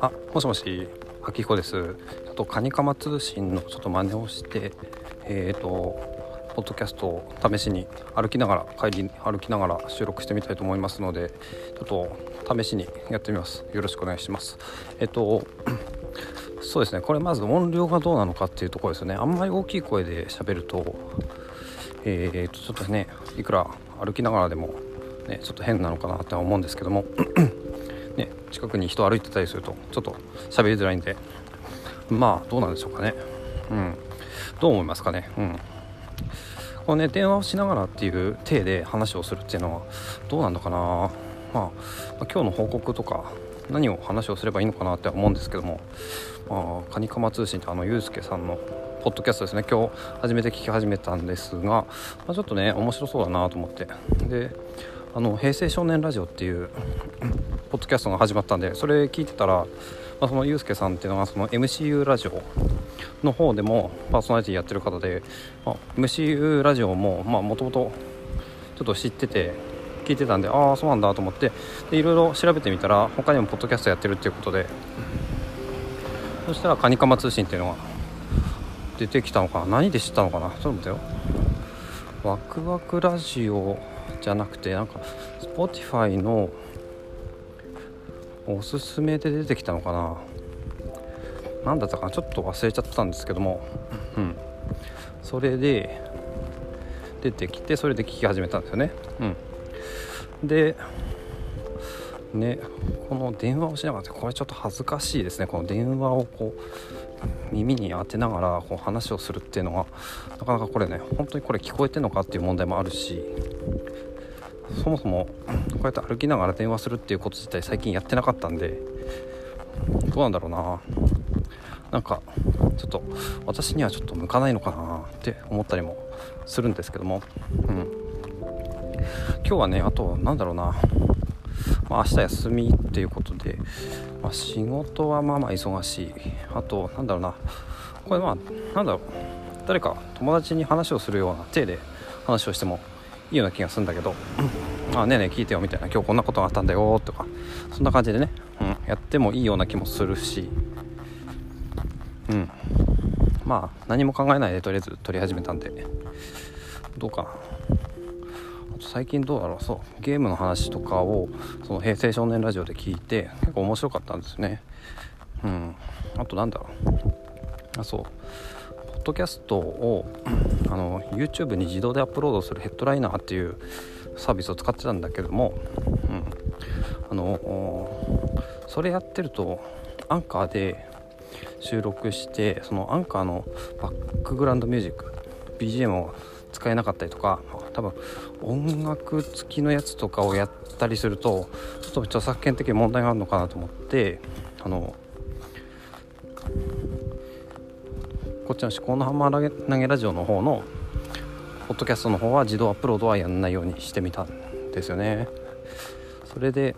あもしもしあきこです。ちょっとカニカマ通信のちょっと真似をしてえっ、ー、とポッドキャストを試しに歩きながら帰り歩きながら収録してみたいと思いますのでちょっと試しにやってみます。よろしくお願いします。えっ、ー、とそうですね。これまず音量がどうなのかっていうところですよね。あんまり大きい声で喋るとえー、とちょっとねいくら歩きながらでもねちょっと変なのかなって思うんですけども ね、近くに人歩いてたりするとちょっと喋りづらいんでまあどうなんでしょうかね。うん。どう思いますかね。うん。このね電話をしながらっていう体で話をするっていうのはどうなんのかな、まあ、まあ、今日の報告とか何を話をすればいいのかなって思うんですけども、まあ、カニカマ通信ってあのゆうすけさんのポッドキャストですね。今日初めて聞き始めたんですが、まあ、ちょっとね面白そうだなと思って。であの平成少年ラジオっていう ポッドキャストが始まったんでそれ聞いてたら、まあ、そのゆうすけさんっていうのがその MCU ラジオの方でもパーソナリティやってる方で、まあ、MCU ラジオももともとちょっと知ってて聞いてたんでああそうなんだと思っていろいろ調べてみたら他にもポッドキャストやってるっていうことで。そしたらカニカマ通信っていうのが出てきたのかな？何で知ったのかな？ちょっと待ってよ。ワクワクラジオじゃなくてなんか Spotify のおすすめで出てきたのかな？何だったかな？ちょっと忘れちゃったんですけども。うん。それで出てきてそれで聞き始めたんですよね。うん。でねこの電話をしながらこれちょっと恥ずかしいですね。この電話をこう耳に当てながらこう話をするっていうのはなかなかこれね本当にこれ聞こえてるのかっていう問題もあるしそもそもこうやって歩きながら電話するっていうこと自体最近やってなかったんでどうなんだろうな。なんかちょっと私にはちょっと向かないのかなって思ったりもするんですけども、うん、今日はねあとなんだろうな、まあ、明日休みっていうことで、まあ、仕事はまあまあ忙しい。あとなんだろうな。これまあなんだろう。誰か友達に話をするような体で話をしてもいいような気がするんだけど「あねえねえ聞いてよ」みたいな「今日こんなことがあったんだよ」とかそんな感じでね、うん、やってもいいような気もするし。うん。まあ何も考えないでとりあえず撮り始めたんで。どうか。な最近どうだろう。そうゲームの話とかをその平成少年ラジオで聞いて結構面白かったんですね。うん。あとなんだろう。あそう。ポッドキャストをあの YouTube に自動でアップロードするヘッドライナーっていうサービスを使ってたんだけども、うん、あのそれやってるとアンカーで収録してそのアンカーのバックグラウンドミュージック BGM を使えなかったりとか多分音楽付きのやつとかをやったりするとちょっと著作権的に問題があるのかなと思ってあのこっちの思考のハンマー投げラジオの方のポッドキャストの方は自動アップロードはやんないようにしてみたんですよね。それで、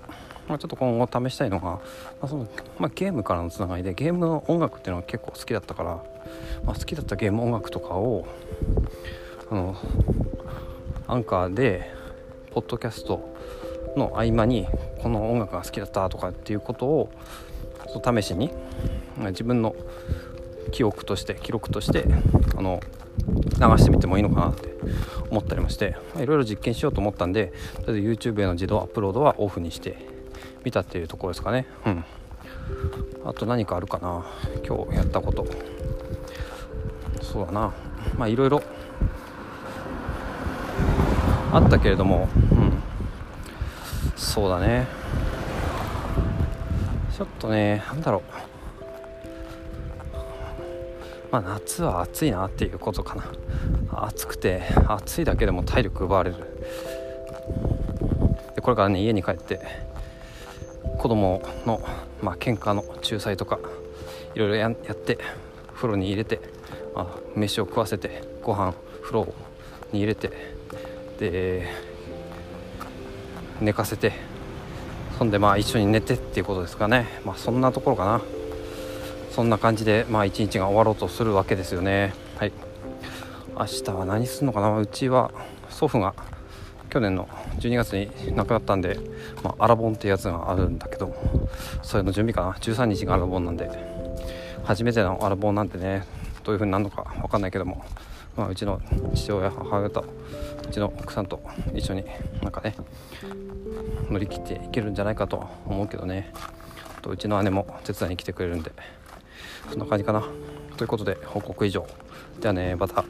まあ、ちょっと今後試したいのが、まあそのまあ、ゲームからのつながりでゲームの音楽っていうのは結構好きだったから、まあ、好きだったゲーム音楽とかをあのアンカーでポッドキャストの合間にこの音楽が好きだったとかっていうことを試しに自分の記憶として記録としてあの流してみてもいいのかなって思ったりもしていろいろ実験しようと思ったんでとりあえず YouTube への自動アップロードはオフにしてみたっていうところですかね。うん。あと何かあるかな。今日やったこと。そうだな。まあいろいろあったけれども。うん。そうだね。ちょっとねなんだろう。まあ、夏は暑いなっていうことかな。暑くて暑いだけでも体力奪われる。でこれからね家に帰って子供のまあ喧嘩の仲裁とかいろいろやって風呂に入れて、まあ、飯を食わせてご飯風呂に入れてで寝かせてそんでまあ一緒に寝てっていうことですかね。まあそんなところかな。そんな感じでまあ一日が終わろうとするわけですよね。はい。明日は何するのかな。うちは祖父が去年の12月に亡くなったんで、まあ、アラボンってやつがあるんだけどそれの準備かな。13日がアラボンなんで初めてのアラボンなんてねどういう風になるのか分かんないけども、まあ、うちの父親母親とうちの奥さんと一緒になんかね乗り切っていけるんじゃないかと思うけどね。とうちの姉も手伝いに来てくれるんでそんな感じかな。ということで報告以上。じゃあねまた。